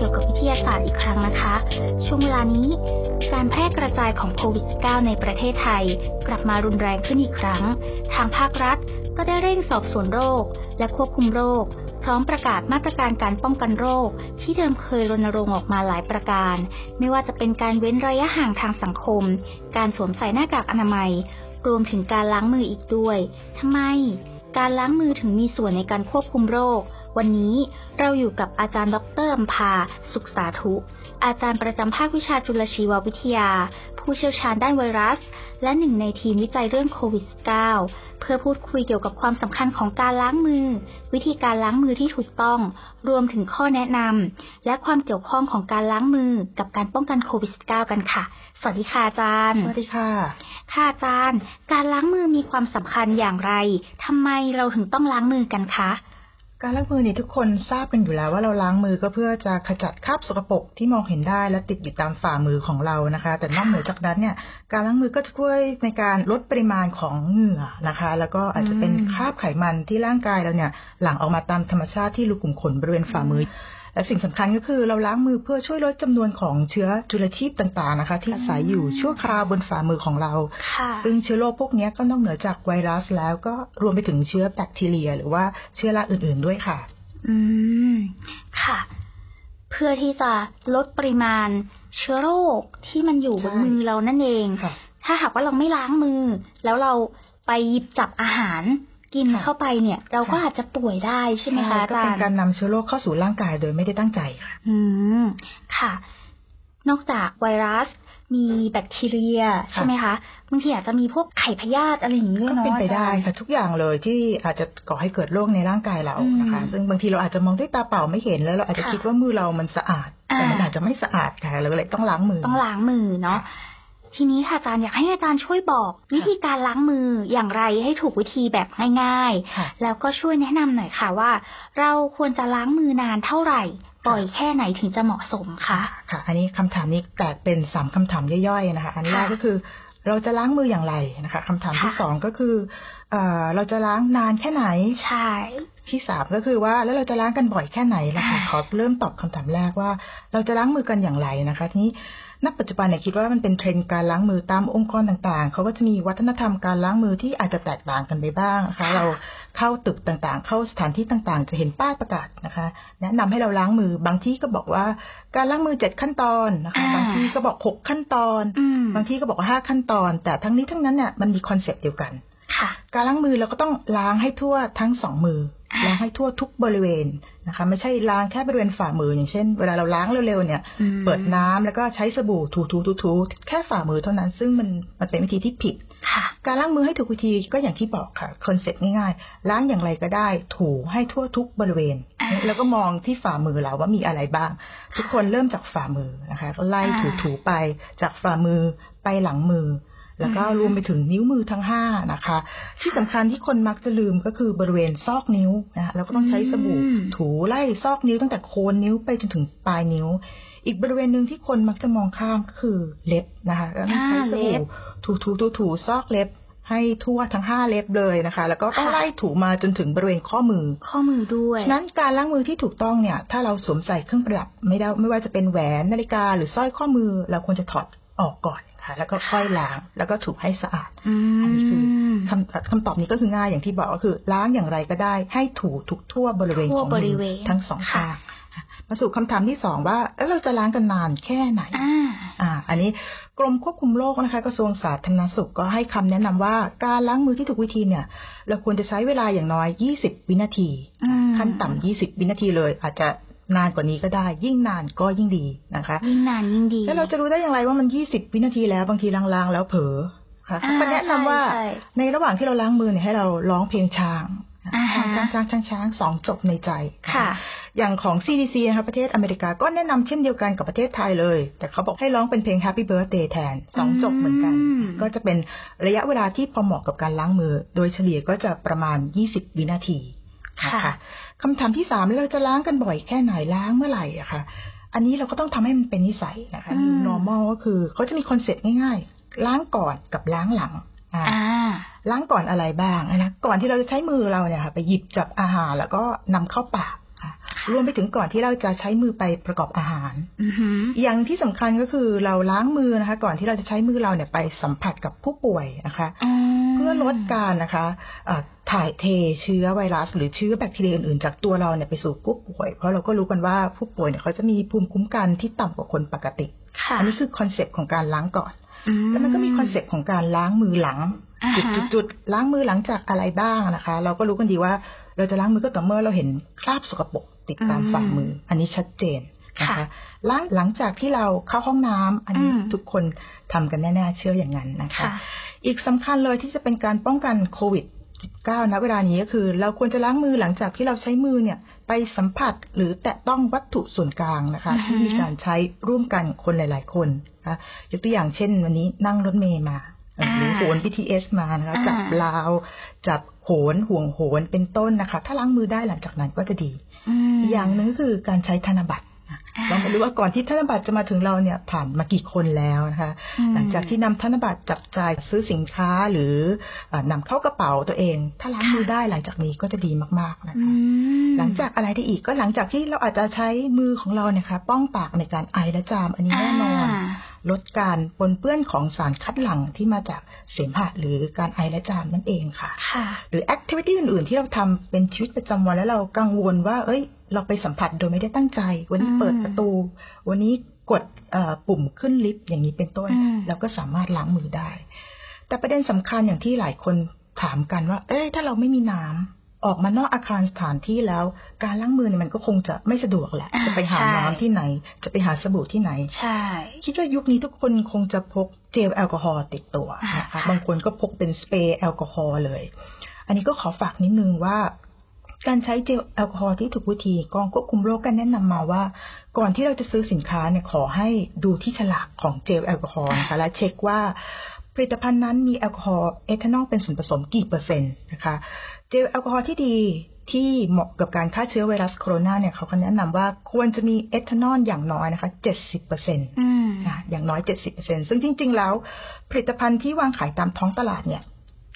กี่ยวกับวิทยาศาสตร์อีกครั้งนะคะ ช่วงเวลานี้ การแพร่กระจายของโควิด -19 ในประเทศไทย กลับมารุนแรงขึ้นอีกครั้ง ทางภาครัฐก็ได้เร่งสอบสวนโรค และควบคุมโรค พร้อมประกาศมาตรการการป้องกันโรค ที่เดิมเคยรณรงค์ออกมาหลายประการ ไม่ว่าจะเป็นการเว้นระยะห่างทางสังคม การสวมใส่หน้ากากอนามัย รวมถึงการล้างมืออีกด้วยทำไม การล้างมือถึงมีส่วนในการควบคุมโรค วันนี้เราอยู่กับอาจารย์ดรอมพา สุขสาธุ อาจารย์ประจำภาควิชาจุลชีววิทยา ผู้เชี่ยวชาญด้านไวรัส และหนึ่งในทีมวิจัยเรื่องโควิด -19 เพื่อพูดคุยเกี่ยวกับความสำคัญของการล้างมือ วิธีการล้างมือที่ถูกต้อง รวมถึงข้อแนะนำและความเกี่ยวข้องของการล้างมือกับการป้องกันโควิด -19 กันค่ะ สวัสดีค่ะอาจารย์ สวัสดีค่ะ ค่ะอาจารย์ การล้างมือมีความสำคัญอย่างไรทำไมเราถึงต้องล้างมือกันคะ การล้างมือนี่ทุกคนทราบกันอยู่แล้วว่าเราล้างมือก็เพื่อจะขจัดคราบสกปรกที่มองเห็นได้และติดอยู่ตามฝ่ามือของเรานะคะ แต่นอกเหนือจากนั้นเนี่ย การล้างมือก็จะช่วยในการลดปริมาณของเหงื่อนะคะ แล้วก็อาจจะเป็นคราบไขมันที่ร่างกายเราเนี่ยหลั่งออกมาตามธรรมชาติที่รูขุมขนบริเวณฝ่ามือ และสิ่งสำคัญก็คือเราล้างมือเพื่อช่วยลดจำนวนของเชื้อจุลชีพต่างๆนะคะ ที่อาศัยอยู่ชั่วคราวบนฝ่ามือของเราค่ะซึ่งเชื้อโรคพวกนี้ก็นอกเหนือจากไวรัสแล้วก็รวมไปถึงเชื้อแบคทีเรีย หรือว่าเชื้อราอื่น ๆด้วยค่ะ อืม ค่ะ เพื่อที่จะลดปริมาณเชื้อโรคที่มันอยู่บนใช่มือเรานั่นเองค่ะถ้าหากว่าเราไม่ล้างมือ แล้วเราไปหยิบจับอาหาร กินค่ะเข้าไปเนี่ย เราก็ค่ะอาจจะป่วยได้ใช่ไหมคะอาก็จาเป็นรย์การนำเชื้อโรคเข้าสู่ร่างกายโดยไม่ได้ตั้งใจค่ะอืมค่ะ นอกจากไวรัสมีแบคทีเรียใช่ไหมคะบางทีอาจจะมีพวกไข่พยาธิอะไรอย่างนี้ด้วยก็เนาะเป็นไปได้อาจารย์ค่ะ ทุกอย่างเลยที่อาจจะก่อให้เกิดโรคในร่างกายเราอืมนะคะ ซึ่งบางทีเราอาจจะมองด้วยตาเปล่าไม่เห็นแล้วเราอาจจะค่ะคิดว่ามือเรามันสะอาดอ่าแต่มันอาจจะไม่สะอาดค่ะเราเลยต้องล้างมือ ต้องล้างมือเนาะ ทีนี้ค่ะอาจารย์อยากให้อาจารย์ช่วยบอก วิธีการล้างมืออย่างไรให้ถูกวิธีแบบง่ายค่ะๆแล้วก็ช่วยแนะนำหน่อยค่ะว่า เราควรจะล้างมือนานเท่าไหร่ปล่อยแค่ไหนถึงจะเหมาะสมคะค่ะ อันนี้คำถามนี้แตกเป็นสามคำถามย่อยๆนะคะ อันแรกค่ะก็คือ เราจะล้างมืออย่างไรนะคะคำถามที่ค่ะสองก็คือเอ่อเราจะล้างนานแค่ไหน ใช่ ที่สามก็คือว่าแล้วเราจะล้างกันบ่อยแค่ไหนล่ะคะอ่าขอเริ่มตอบคำถามแรกว่า เราจะล้างมือกันอย่างไรนะคะทีนี้นักปัจจุบันเนี่ยคิดว่ามันเป็นเทรนด์การล้างมือตามองค์กรต่างๆ เขาก็จะมีวัฒนธรรมการล้างมือที่อาจจะแตกต่างกันไปบ้างนะคะ เราเข้าตึกต่างๆ เข้าสถานที่ต่างๆ จะเห็นป้ายประกาศนะคะ แนะนำให้เราล้างมือบางที่ก็บอกว่าการล้างมือเจ็ดขั้นตอนนะคะอ่าบางที่ก็บอกหกขั้นตอนอืมบางที่ก็บอกว่าห้าขั้นตอน แต่ทั้งนี้ทั้งนั้นเนี่ยมันมี concept เดียวกันค่ะการล้างมือเราก็ต้องล้างให้ทั่วทั้งสองมืออ่า ล้างให้ทั่วทุกบริเวณนะคะ ไม่ใช่ล้างแค่บริเวณฝ่ามืออย่างเช่น เวลาเราล้างเร็วๆเนี่ยอืมเปิดน้ำแล้วก็ใช้สบู่ถูๆๆๆแค่ฝ่ามือเท่านั้น ซึ่งมันมันเป็นวิธีที่ผิดค่ะการล้างมือให้ถูกวิธีก็อย่างที่บอกค่ะคอนเซ็ปต์ง่ายๆ ล้างอย่างไรก็ได้ ถูให้ทั่วทุกบริเวณอ่าแล้วก็มองที่ฝ่ามือเราว่ามีอะไรบ้าง ทุกคนเริ่มจากฝ่ามือนะคะก็ไล่อ่าถูๆไปจากฝ่ามือไปหลังมือ แล้วก็อืมรวมไปถึงนิ้วมือทั้งห้านะคะ ที่สำคัญที่คนมักจะลืมก็คือบริเวณซอกนิ้วนะคะแล้วก็ต้องใช้สบู่อืมถูไล่ซอกนิ้วตั้งแต่โคนนิ้วไปจนถึงปลายนิ้ว อีกบริเวณหนึ่งที่คนมักจะมองข้ามก็คือเล็บนะคะก็ต้องใช้สอ่าเล็บู่บถูถูถูถูซอกเล็บให้ทั่วทั้งห้าเล็บเลยนะคะ แล้วก็ต้องค่ะไล่ถูมาจนถึงบริเวณข้อมือ ข้อมือด้วย ฉะนั้นการล้างมือที่ถูกต้องเนี่ย ถ้าเราสวมใส่เครื่องประดับไม่ได้ไม่ว่าจะเป็นแหวนนาฬิกาหรือสร้อยข้อมือ เราควรจะถอดออกก่อนค่ะ แล้วก็ค่อยล้าง แล้วก็ถูให้สะอาดอือันนี้คือมคำคำตอบนี้ก็คือง่ายอย่างที่บอกก็คือ ล้างอย่างไรก็ได้ ให้ถูทุกทั่วบริเวณทั่ขวองบมืริอเวณทั้งสองค่ะข้างค่ะมาสู่คำถามที่สองว่าแล้วเราจะล้างกันนานแค่ไหนอ่าอ่าอันนี้กรมควบคุมโรคนะคะกระทรวงสาธารณสุขก็ให้คำแนะนำว่าการล้างมือที่ถูกวิธีเนี่ย เราควรจะใช้เวลาอย่างน้อย 20 วินาทีอืมขั้นต่ำ20 วินาทีเลย อาจจะ นานกว่านี้ก็ได้ ยิ่งนานก็ยิ่งดีนะคะ ยิ่งนานยิ่งดีแล้วเราจะรู้ได้อย่างไรว่ามัน20วินาทีแล้วบางทีลางๆแล้วเผลอค่ะอ่าเขาก็แนะนำว่าใช่ในระหว่างที่เราล้างมือเนี่ยให้เราร้องเพลงช้างอ่าฮะช้างช้างช้างช้างสองจบในใจค่ะ อย่างของ CDC นะคะประเทศอเมริกาก็แนะนำเช่นเดียวกันกับประเทศไทยเลย แต่เขาบอกให้ร้องเป็นเพลง Happy Birthday แทนสองจบเหมือนกันอืมก็จะเป็นระยะเวลาที่พอเหมาะกับการล้างมือ โดยเฉลี่ยก็จะประมาณ 20 วินาที นค่ะคำถามที่สามเราจะล้างกันบ่อยแค่ไหนล้างเมื่อไหร่อะคะอันนี้เราก็ต้องทำให้มันเป็นนิสัยนะคะอืม normal ก็คือเขาจะมีคอนเซ็ปต์ง่ายๆ ล้างก่อนกับล้างหลังอ่าอ่าล้างก่อนอะไรบ้างนะก่อนที่เราจะใช้มือเราเนี่ยค่ะไปหยิบจับอาหารแล้วก็นำเข้าปากค่ะ รวมไปถึงก่อนที่เราจะใช้มือไปประกอบอาหารอือหืออย่างที่สำคัญก็คือเราล้างมือนะคะ ก่อนที่เราจะใช้มือเราเนี่ยไปสัมผัสกับผู้ป่วยนะคะอ๋อเพื่อลดการนะคะเอ่อถ่ายเทเชื้อไวรัส หรือเชื้อแบคทีเรียอื่นๆ จากตัวเราเนี่ยไปสู่ผู้ป่วย เพราะเราก็รู้กันว่าผู้ป่วยเนี่ยเขาจะมีภูมิคุ้มกันที่ต่ำกว่าคนปกติค่ะอันนี้คือ concept ของการล้างก่อนอืแล้วมันก็มี concept ของการล้างมือหลังอ่าจุดฮะจุดจุดล้างมือหลังจากอะไรบ้างนะคะ เราก็รู้กันดีว่า เราจะล้างมือก็ต่อเมื่อเราเห็นคราบสกปรกติดตามฝ่ามือ อันนี้ชัดเจนนะคะค่ะล้างหลังจากที่เราเข้าห้องน้ำอันนี้อืมทุกคนทำกันแน่ๆเชื่ออย่างนั้นนะคะค่ะอีกสำคัญเลยที่จะเป็นการป้องกันโควิด19ณเวลานี้ก็คือ เราควรจะล้างมือหลังจากที่เราใช้มือเนี่ย ไปสัมผัสหรือแตะต้องวัตถุส่วนกลางนะคะอือฮึที่มีการใช้ร่วมกันคนหลาย ๆ คนนะคะยกตัวอย่างเช่นวันนี้นั่งรถเมย์มาอ่าหรือโหน BTS มานะคะอ่าจับราวจับโหนห่วงโหนเป็นต้นนะคะ ถ้าล้างมือได้หลังจากนั้นก็จะดีมอีกอย่างหนึ่งก็คือการใช้ธนบัตรนะอ่าเราไม่รู้ว่าก่อนที่ธนบัตรจะมาถึงเราเนี่ยผ่านมากี่คนแล้วนะคะอืมหลังจากที่นำธนบัตรจับจ่ายซื้อสินค้าหรือเอ่อนำเข้ากระเป๋าตัวเอง ถ้าล้างมือได้หลังจากนี้ก็จะดีมากๆนะอืคะมหลังจากอะไรได้อีกก็หลังจากที่เราอาจจะใช้มือของเราเนี่ยค่ะป้องปากในการไอและจามอันนี้แน่นอนาลดการปนเปื้อนของสารคัดหลั่งที่มาจากเสมหะหรือการไอและจามนั่นเองค่ะค่ะหรือแอคทิวิตี้อื่นๆ ที่เราทำเป็นชีวิตประจำวันแล้วเรากังวลว่า เอ้ย เราไปสัมผัสโดยไม่ได้ตั้งใจ วันนี้อืมเปิดประตู วันนี้กดเอ่อปุ่มขึ้นลิฟต์อย่างนี้เป็นต้นอืมเราก็สามารถล้างมือได้ แต่ประเด็นสำคัญอย่างที่หลายคนถามกันว่า เอ้ยถ้าเราไม่มีน้ำ ออกมานอกอาคารสถานที่แล้ว การล้างมือเนี่ยมันก็คงจะไม่สะดวกแหละอ่าจะไปหาใช่น้ำที่ไหน จะไปหาสบู่ที่ไหน ใช่ คิดว่ายุคนี้ทุกคนคงจะพกเจลแอลกอฮอล์ติดตัวนะอ่าคะค่ะบางคนก็พกเป็นสเปรย์แอลกอฮอล์เลย อันนี้ก็ขอฝากนิดนึงว่าการใช้เจลแอลกอฮอล์ที่ถูกวิธีกองควบคุมโรคก็แนะนำมาว่า ก่อนที่เราจะซื้อสินค้าเนี่ยขอให้ดูที่ฉลากของเจลแอลกอฮอล์นะคะและเช็คว่าผลิตภัณฑ์นั้นมีแอลกอฮอล์เอทานอลเป็นส่วนผสมกี่เปอร์เซ็นต์นะคะ เจลแอลกอฮอล์ที่ดีที่เหมาะกับการฆ่าเชื้อไวรัสโคโรนาเนี่ยเขาก็แนะนำว่าควรจะมีเอทานอลอย่างน้อยนะคะ70เปอร์เซ็นต์อืมนะอย่างน้อย70%ซึ่งจริง ๆ แล้ว ผลิตภัณฑ์ที่วางขายตามท้องตลาดเนี่ย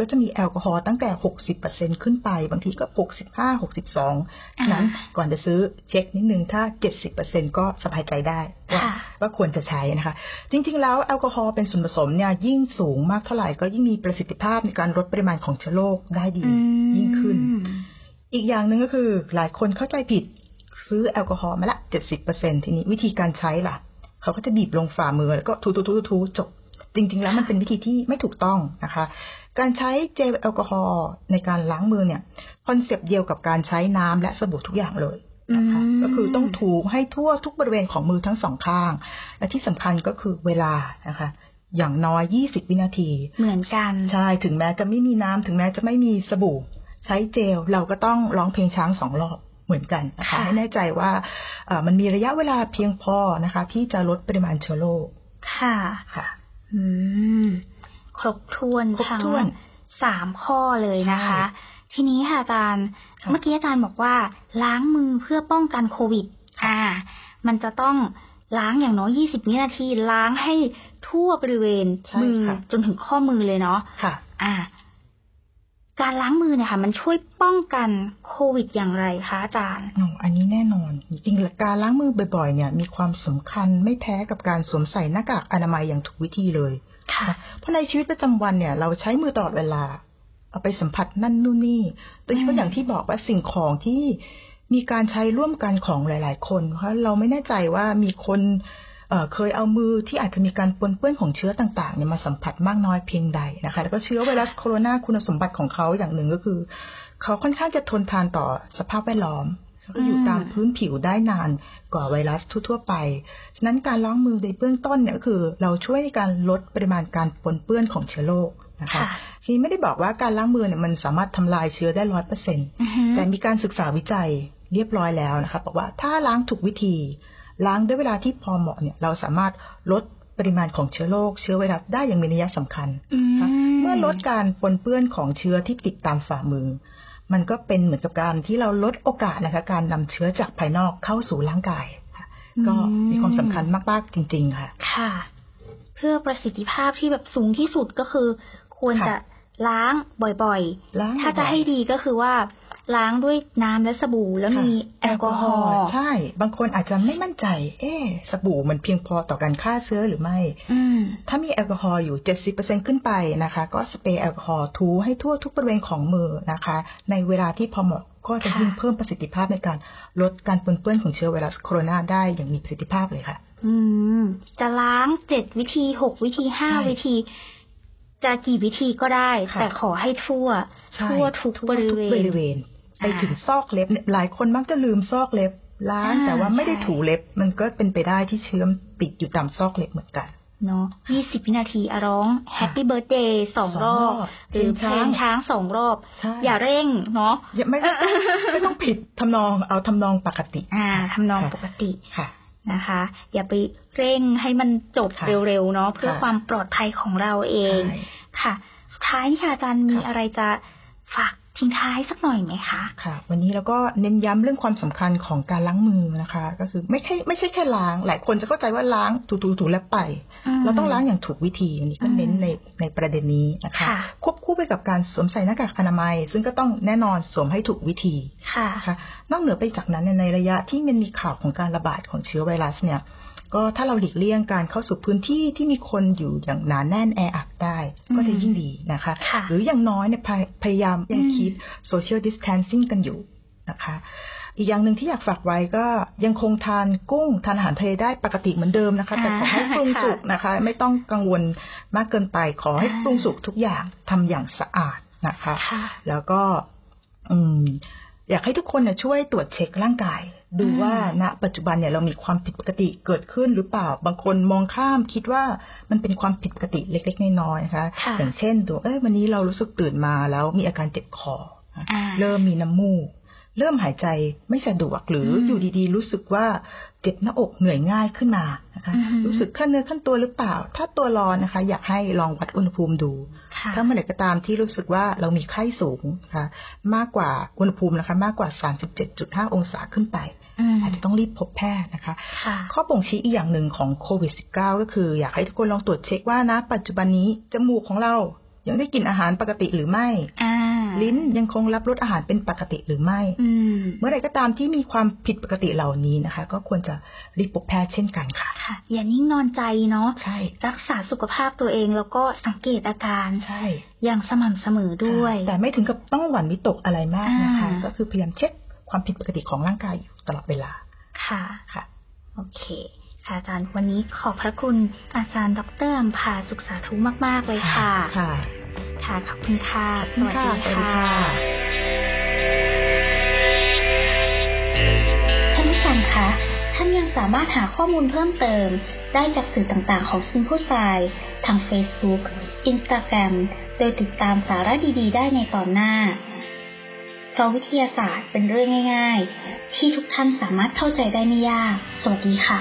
ก็จะมีแอลกอฮอล์ตั้งแต่ 60%ขึ้นไป บางทีก็ 65 62ฉะนั้นอ่าก่อนจะซื้อเช็คนิดนึง ถ้า 70%ก็สบายใจได้ว่าค่ะว่าควรจะใช้นะคะ จริง ๆ แล้วแอลกอฮอล์เป็นส่วนผสมเนี่ยยิ่งสูงมากเท่าไหร่ก็ยิ่งมีประสิทธิภาพในการลดปริมาณของเชื้อโรคได้ดีอืมยิ่งขึ้น อีกอย่างหนึ่งก็คือหลายคนเข้าใจผิดซื้อแอลกอฮอล์มาละ 70%ทีนี้วิธีการใช้ล่ะ เขาก็จะบีบลงฝ่ามือแล้วก็ทูทูทูทูจบ จริง ๆ แล้วมันเป็นวิธีที่ไม่ถูกต้องนะคะ การใช้เจลแอลกอฮอล์ในการล้างมือเนี่ยคอนเซปต์เดียวกับการใช้น้ำและสบู่ทุกอย่างเลยนะคะอืมก็คือต้องถูให้ทั่วทุกบริเวณของมือทั้งสองข้าง และที่สำคัญก็คือเวลานะคะ อย่างน้อย 20 วินาที เหมือนกันใช่ถึงแม้จะไม่มีน้ำถึงแม้จะไม่มีสบู่ ใช้เจลเราก็ต้องร้องเพลงช้างสองรอบเหมือนกันนะคะค่ะให้แน่ใจว่าเอ่อมันมีระยะเวลาเพียงพอนะคะ ที่จะลดปริมาณเชื้อโรคค่ะค่ะอืม ครบถ้วนครบทั้งถ้วนสามข้อเลยนะคะใช่ทีนี้ค่ะอาจารย์ค่ะเมื่อกี้อาจารย์บอกว่า ล้างมือเพื่อป้องกันโควิด อ่า มันจะต้องล้างอย่างน้อย20วินาที ล้างให้ทั่วบริเวณใช่มือค่ะจนถึงข้อมือเลยเนาะค่ะ อ่า การล้างมือเนี่ยค่ะมันช่วยป้องกันโควิดอย่างไรคะอาจารย์อ๋ออันนี้แน่นอน จริงๆการล้างมือบ่อยๆ เนี่ยมีความสำคัญไม่แพ้กับการสวมใส่หน้ากากอนามัยอย่างถูกวิธีเลยค่ะ เพราะในชีวิตประจำวันเนี่ย เราใช้มือตลอดเวลา เอาไปสัมผัสนั่นนู่นนี่โดยเฉอืพาะมอย่างที่บอกว่าสิ่งของที่มีการใช้ร่วมกันของหลาย ๆ คน เพราะเราไม่แน่ใจว่ามีคน เอ่อเคยเอามือที่อาจจะมีการปนเปื้อนของเชื้อต่างๆเนี่ยมาสัมผัสมากน้อยเพียงใดนะคะ แล้วก็เชื้อไวรัสโคโรนาคุณสมบัติของเขาอย่างหนึ่งก็คือ เขาค่อนข้างจะทนทานต่อสภาพแวดล้อมแล้วก็อยู่อืมตามพื้นผิวได้นานกว่าไวรัสทั่วๆไป ฉะนั้นการล้างมือในเบื้องต้นเนี่ยก็คือ เราช่วยในการลดปริมาณการปนเปื้อนของเชื้อโรคนะคะค่ะทีนี้ไม่ได้บอกว่าการล้างมือเนี่ยมันสามารถทำลายเชื้อได้ร้อยเปอร์เซ็นต์อือฮึแต่มีการศึกษาวิจัยเรียบร้อยแล้วนะคะบอกว่าถ้าล้างถูกวิธี ล้างด้วยเวลาที่พอเหมาะเนี่ยเราสามารถลดปริมาณของเชื้อโรคเชื้อไวรัสได้อย่างมีนัยสำคัญอืมค่ะเมื่อลดการปนเปื้อนของเชื้อที่ติดตามฝ่ามือ มันก็เป็นเหมือนกับการที่เราลดโอกาสนะคะการนำเชื้อจากภายนอกเข้าสู่ร่างกายค่ะอืมก็มีความสำคัญมากๆจริง ๆ ค่ะ ค่ะ เพื่อประสิทธิภาพที่แบบสูงที่สุดก็คือ ควรค่ะจะล้างบ่อยล้างๆถ้าจะบ่อยๆให้ดีก็คือว่า ล้างด้วยน้ำและสบู่แล้วมีแอลกอฮอล์ใช่ บางคนอาจจะไม่มั่นใจ เอ๊ะสบู่มันเพียงพอต่อการฆ่าเชื้อหรือไม่อืมถ้ามีแอลกอฮอล์อยู่ 70%ขึ้นไปนะคะ ก็สเปรย์แอลกอฮอล์ทูให้ทั่วทุกบริเวณของมือนะคะ ในเวลาที่พอเหมาะก็จะค่ะยิ่งเพิ่มประสิทธิภาพในการลดการปนเปื้อนของเชื้อไวรัสโคโรนาได้อย่างมีประสิทธิภาพเลยค่ะ อืม จะล้างเจ็ดวิธีหกวิธีห้าใช่วิธีจะกี่วิธีก็ได้ค่ะแต่ขอให้ทั่วใช่ทั่วทุกบริเวทั่วทุกบณริเวณ ไปอ่าถึงซอกเล็บเนี่ยหลายคนมักจะลืมซอกเล็บล้างอ่าแต่ว่าไม่ได้ใช่ถูเล็บ มันก็เป็นไปได้ที่เชื้อมติดอยู่ตามซอกเล็บเหมือนกันเนาะยี่สิบวินาทีอะร้อง Happy Birthday สองสองรอบรอบ หรือเพเพลลงงช้าช้างสองรอบใช่อย่าเร่งเนาะอย่าไม่ไม่ต้องไม่ต้องผิดทำนองเอาทำนองปกติ อ่าทำนองค่ะปกติค่ะนะคะ อย่าไปเร่งให้มันจบค่ะเร็วๆเนาะเพื่อค่ะความปลอดภัยของเราเองใช่ค่ะสุดท้ายค่ะอาจารย์มีค่ะอะไรจะฝาก ทิ้งท้ายสักหน่อยไหมคะค่ะ วันนี้เราก็เน้นย้ำเรื่องความสำคัญของการล้างมือนะคะ ก็คือไม่ใช่ไม่ใช่แค่ล้าง หลายคนจะเข้าใจว่าล้างถูๆๆแล้วไปมเราต้องล้างอย่างถูกวิธีอันนี้ก็เน้นอืมในในประเด็นนี้นะคะค่ะควบคู่ไปกับการสวมใส่หน้ากากอนามัย ซึ่งก็ต้องแน่นอนสวมให้ถูกวิธีค่ะนะคะนอกเหนือไปจากนั้นเนี่ยในระยะที่มันมีข่าวของการระบาดของเชื้อไวรัสเนี่ย ก็ถ้าเราหลีกเลี่ยงการเข้าสู่พื้นที่ที่มีคนอยู่อย่างหนาแน่นแออัดได้อืมก็จะยิ่งดีนะคะค่ะหรืออย่างน้อยเนี่ยพยพยายามยังอืมคีป social distancing กันอยู่นะคะ อีกอย่างหนึ่งที่อยากฝากไว้ก็ยังคงทานกุ้งทานอาหารทะเลได้ปกติเหมือนเดิมนะคะ แต่ขอให้ปรุงค่ะสุกนะคะ ไม่ต้องกังวลมากเกินไป ขอให้อ่าปรุงสุกทุกอย่างทำอย่างสะอาดนะคะค่ะแล้วก็ อืม อยากให้ทุกคนเนี่ยช่วยตรวจเช็คร่างกาย ดูอืมว่าณปัจจุบันเนี่ยเรามีความผิดปกติเกิดขึ้นหรือเปล่า บางคนมองข้ามคิดว่ามันเป็นความผิดปกติเล็กๆน้อยๆนะคะค่ะอย่างเช่นดูเอ้ยวันนี้เรารู้สึกตื่นมาแล้วมีอาการเจ็บคออ่าเริ่มมีน้ำมูก เริ่มหายใจไม่สะดวกหรืออมอยู่ดีๆ รู้สึกว่าเจ็บหน้าอกเหนื่อยง่ายขึ้นมานะคะอือฮึรู้สึกขั้นเนื้อขั้นตัวหรือเปล่า ถ้าตัวร้อนนะคะ อยากให้ลองวัดอุณหภูมิดูค่ะถ้าเมื่อไหร่ก็ตามที่รู้สึกว่าเรามีไข้สูงนะคะมากกว่าอุณหภูมินะคะ มากกว่า 37.5 องศาขึ้นไปอืมอาจจะต้องรีบพบแพทย์นะคะค่ะข้อบ่งชี้อีกอย่างหนึ่งของโควิด -19 ก็คือ อยากให้ทุกคนลองตรวจเช็คว่านะปัจจุบันนี้จมูกของเรายังได้กลินอาหารปกติหรือไม่ อ่า ลิ้นยังคงรับรสอาหารเป็นปกติหรือไม่อืมเมื่อไหร่ก็ตามที่มีความผิดปกติเหล่านี้นะคะ ก็ควรจะรีบพบแพทย์เช่นกันค่ะค่ะ อย่านิ่งนอนใจเนาะใช่ รักษาสุขภาพตัวเองแล้วก็สังเกตอาการใช่อย่างสม่ำเสมอด้วยค่ะแต่ไม่ถึงกับต้องหวั่นวิตกอะไรมากนะคะอ่าก็คือพยายามเช็คความผิดปกติของร่างกายอยู่ตลอดเวลาค่ะค่ะ โอเคค่ะอาจารย์วันนี้ขอบพระคุณอาจารย์ ดรอัมพาสุขสาธุมาก ๆ เลยค่ะ ค่ะ ค่ะ ขอบคุณค่ะ สวัสดีสวัสดีค่ะค่ะท่านผู้ฟังคะ ท่านยังสามารถหาข้อมูลเพิ่มเติม ได้จากสื่อต่างๆ ของ Simple Science ทาง Facebook Instagram โดยติดตามสาระดีๆ ได้ในตอนหน้า เพราะวิทยาศาสตร์เป็นเรื่องง่าย ๆ ที่ทุกท่านสามารถเข้าใจได้ไม่ยาก สวัสดีค่ะ